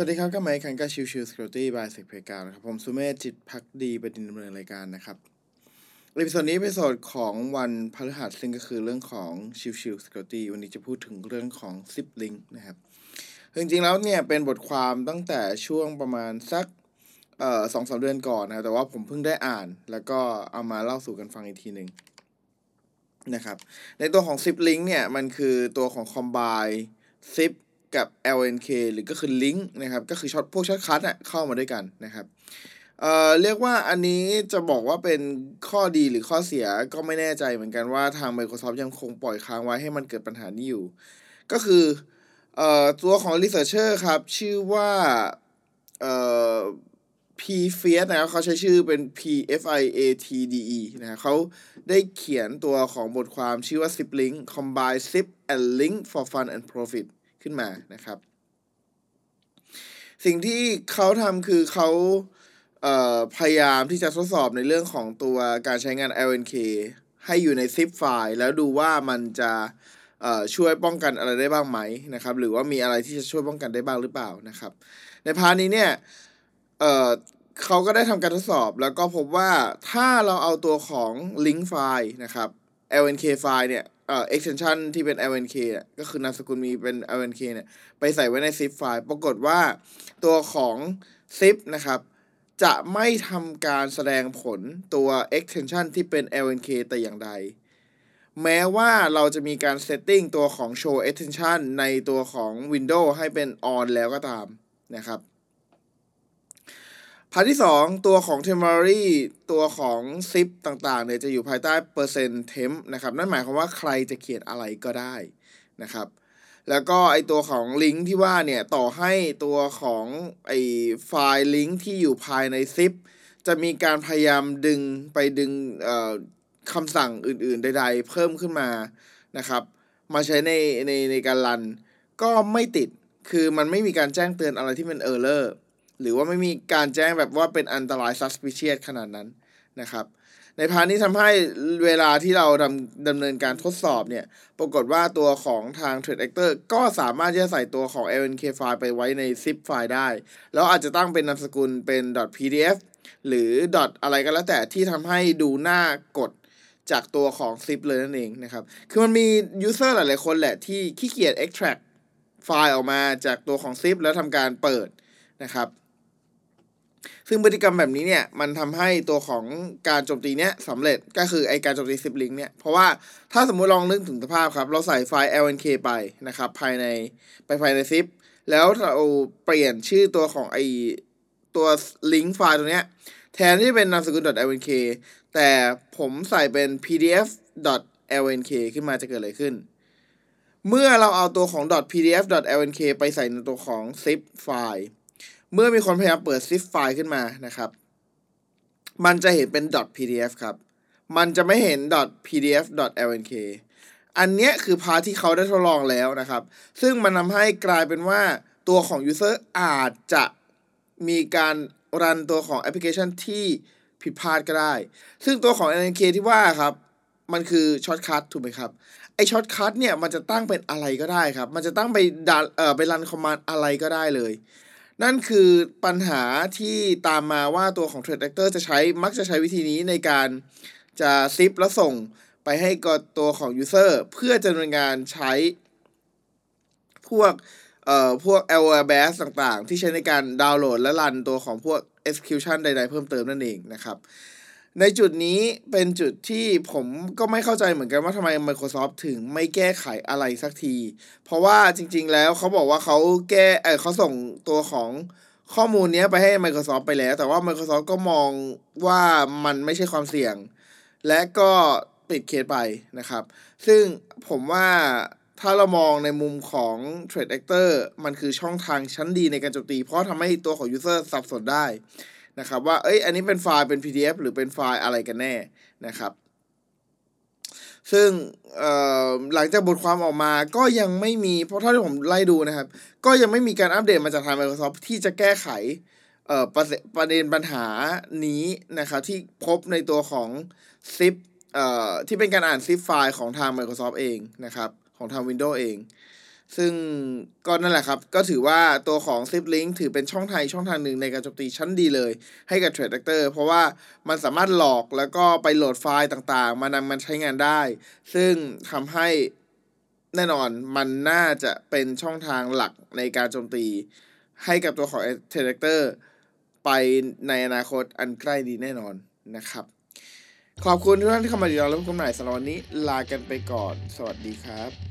สวัสดีครับก็มาอีกครั้งกับ Chill Chill Security by SecPlayground นะครับ ผมสุเมธจิตภักดีบดินทร์ดำเนินรายการนะครับในส่วนนี้เป็นส่วนของวันพฤหัสซึ่งก็คือเรื่องของ Chill Chill Security วันนี้จะพูดถึงเรื่องของ ZipLink นะครับ จริงๆแล้วเนี่ยเป็นบทความตั้งแต่ช่วงประมาณสักเอ่อสองสามเดือนก่อนนะแต่ว่าผมเพิ่งได้อ่าน แล้วก็เอามาเล่าสู่กันฟังอีกทีหนึ่งนะครับ ในตัวของ zip link เนี่ยมันคือตัวของ combine zip กับ LNK หรือก็คือ link นะครับ ก็คือ short พวก shortcut อะเข้ามาด้วยกันนะครับเอ่อเรียกว่าอันนี้จะบอกว่าเป็นข้อดีหรือข้อเสียก็ไม่แน่ใจเหมือนกันว่าทาง Microsoft ยังคงปล่อยค้างไว้ให้มันเกิดปัญหานี้อยู่ ก็คือเอ่อตัวของ researcher ครับ ชื่อว่าเอ่อ P f i a t นะครับเขาใช้ชื่อเป็น P F I A T D E นะเขาได้เขียนตัวของบทความชื่อว่า Zip Link Combine Zip and Link for Fun and Profit ขึ้นมานะครับ สิ่งที่เขาทำคือเขาเพยายามที่จะทดสอบในเรื่องของตัวการใช้งาน LNK ให้อยู่ใน zip ไฟล์แล้วดูว่ามันจะช่วยป้องกันอะไรได้บ้างไหมนะครับ หรือว่ามีอะไรที่จะช่วยป้องกันได้บ้างหรือเปล่านะครับ ในพาร์ทนี้เนี่ยเเขาก็ได้ทำการทดสอบแล้วก็พบว่าถ้าเราเอาตัวของ link ไฟล์นะครับ lnk ไฟล์เนี่ย เอ่อ extension ที่เป็น lnk เนี่ยก็คือนามสกุลมีเป็น lnk เนี่ยไปใส่ไว้ใน zip ไฟล์ ปรากฏว่าตัวของ zip นะครับ จะไม่ทำการแสดงผลตัว extension ที่เป็น lnk แต่อย่างใด แม้ว่าเราจะมีการ setting ตัวของ show extension ในตัวของ Windows ให้เป็น on แล้วก็ตามนะครับ part ที่ 2 ตัวของ temporary ตัวของ zip ต่างๆเนี่ยจะอยู่ภายใต้เปอร์เซ็นต์ temp นะครับ นั่นหมายความว่าใครจะเขียนอะไรก็ได้นะครับ แล้วก็ไอตัวของลิงก์ที่ว่าเนี่ย ต่อให้ตัวของไอไฟล์ลิงก์ที่อยู่ภายใน zip จะมีการพยายามดึงไปดึงคำสั่งอื่นๆ ใด ๆ เพิ่มขึ้นมานะครับ มาใช้ในในในการ run ก็ไม่ติดคือมันไม่มีการแจ้งเตือนอะไรที่เป็น error หรือว่าไม่มีการแจ้งแบบว่าเป็นอันตราย suspicious ขนาดนั้นนะครับ ในพาร์ทนี้ทำให้เวลาที่เราดำดำเนินการทดสอบเนี่ย ปรากฏว่าตัวของทาง Threat Actor ก็สามารถที่จะใส่ตัวของ lnk ไฟล์ไปไว้ใน zip ไฟล์ได้ แล้วอาจจะตั้งเป็นนามสกุลเป็น .pdf หรือ อะไรก็แล้วแต่ที่ทำให้ดูหน้ากดจากตัวของ zip เลยนั่นเองนะครับ คือมันมี user หลายๆคนแหละที่ขี้เกียจ extract ไฟล์ออกมาจากตัวของ zip แล้วทำการเปิดนะครับ ซึ่งพฤติกรรมแบบนี้เนี่ยมันทำให้ตัวของการโจมตีเนี้ยสำเร็จก็คือไอการโจมตีซิปลิงเนี่ยเพราะว่าถ้าสมมุติลองนึกถึงสภาพครับ เราใส่ไฟล์ lnk ไปนะครับภายในไปภายในซิปแล้วเราเปลี่ยนชื่อตัวของไอตัวลิงก์ไฟล์ตัวเนี้ยแทนที่เป็นนามสกุล .lnk แต่ผมใส่เป็น pdf .lnk ขึ้นมาจะเกิดอะไรขึ้น เมื่อเราเอาตัวของ .pdf .lnk ไปใส่ในตัวของ zip ไฟล์ เมื่อมีคนพยายามเปิด zip ไฟล์ขึ้นมานะครับ มันจะเห็นเป็น .pdf ครับ มันจะไม่เห็น .pdf .lnk อันเนี้ยคือพาทที่เขาได้ทดลองแล้วนะครับ ซึ่งมันทำให้กลายเป็นว่าตัวของ user อาจจะมีการ run ตัวของแอปพลิเคชันที่ผิดพลาดก็ได้ ซึ่งตัวของ LNK ที่ว่าครับ มันคือ shortcut ถูกไหมครับ ไอ shortcut เนี่ยมันจะตั้งเป็นอะไรก็ได้ครับ มันจะตั้งไปดันเอ่อไป run command อะไรก็ได้เลย นั่นคือปัญหาที่ตามมาว่าตัวของ Threat Actor จะใช้มักจะใช้วิธีนี้ในการจะ zip แล้วส่งไปให้กับตัวของ User เพื่อจะดำเนินการใช้พวกเอ่อพวก l r b a s ต่างๆ ที่ใช้ในการดาวน์โหลดและรันตัวของพวก execution ใดๆ เพิ่มเติมนั่นเองนะครับ ในจุดนี้เป็นจุดที่ผมก็ไม่เข้าใจเหมือนกันว่าทำไม Microsoft ถึงไม่แก้ไขอะไรสักที เพราะว่าจริง ๆ แล้วเขาบอกว่าเขาแก้เออเขาส่งตัวของข้อมูลนี้ไปให้ Microsoft ไปแล้ว แต่ว่า Microsoft ก็มองว่ามันไม่ใช่ความเสี่ยง และก็ปิดเคสไปนะครับ ซึ่งผมว่าถ้าเรามองในมุมของ Trade Actor มันคือช่องทางชั้นดีในการโจมตี เพราะทำให้ตัวของ User สับสนได้ นะครับว่าเอ้ยอันนี้เป็นไฟล์เป็น PDF หรือเป็นไฟล์อะไรกันแน่นะครับ ซึ่งหลังจากบทความออกมาก็ยังไม่มี เพราะเท่าที่ผมไล่ดูนะครับ ก็ยังไม่มีการอัปเดตมาจากทาง Microsoft ที่จะแก้ไขประประเด็นปัญหานี้นะครับที่พบในตัวของ zip ที่เป็นการอ่าน zip ไฟล์ของทาง Microsoft เองนะครับ ของทาง Windows เอง ซึ่งก็นั่นแหละครับ ก็ถือว่าตัวของ Zip Link ถือเป็นช่องทางช่องทางหนึ่งในการโจมตีชั้นดีเลย ให้กับ Trade Actor เพราะว่ามันสามารถหลอกแล้วก็ไปโหลดไฟล์ต่างๆ มานำมันใช้งานได้ ซึ่งทำให้แน่นอนมันน่าจะเป็นช่องทางหลักในการโจมตีให้กับตัวของ Trade Actor ไปในอนาคตอันใกล้ดีแน่นอนนะครับ ขอบคุณทุกท่านที่เข้ามาติดตามรับชมใหม่สำหรับวันนี้ ลากันไปก่อน สวัสดีครับ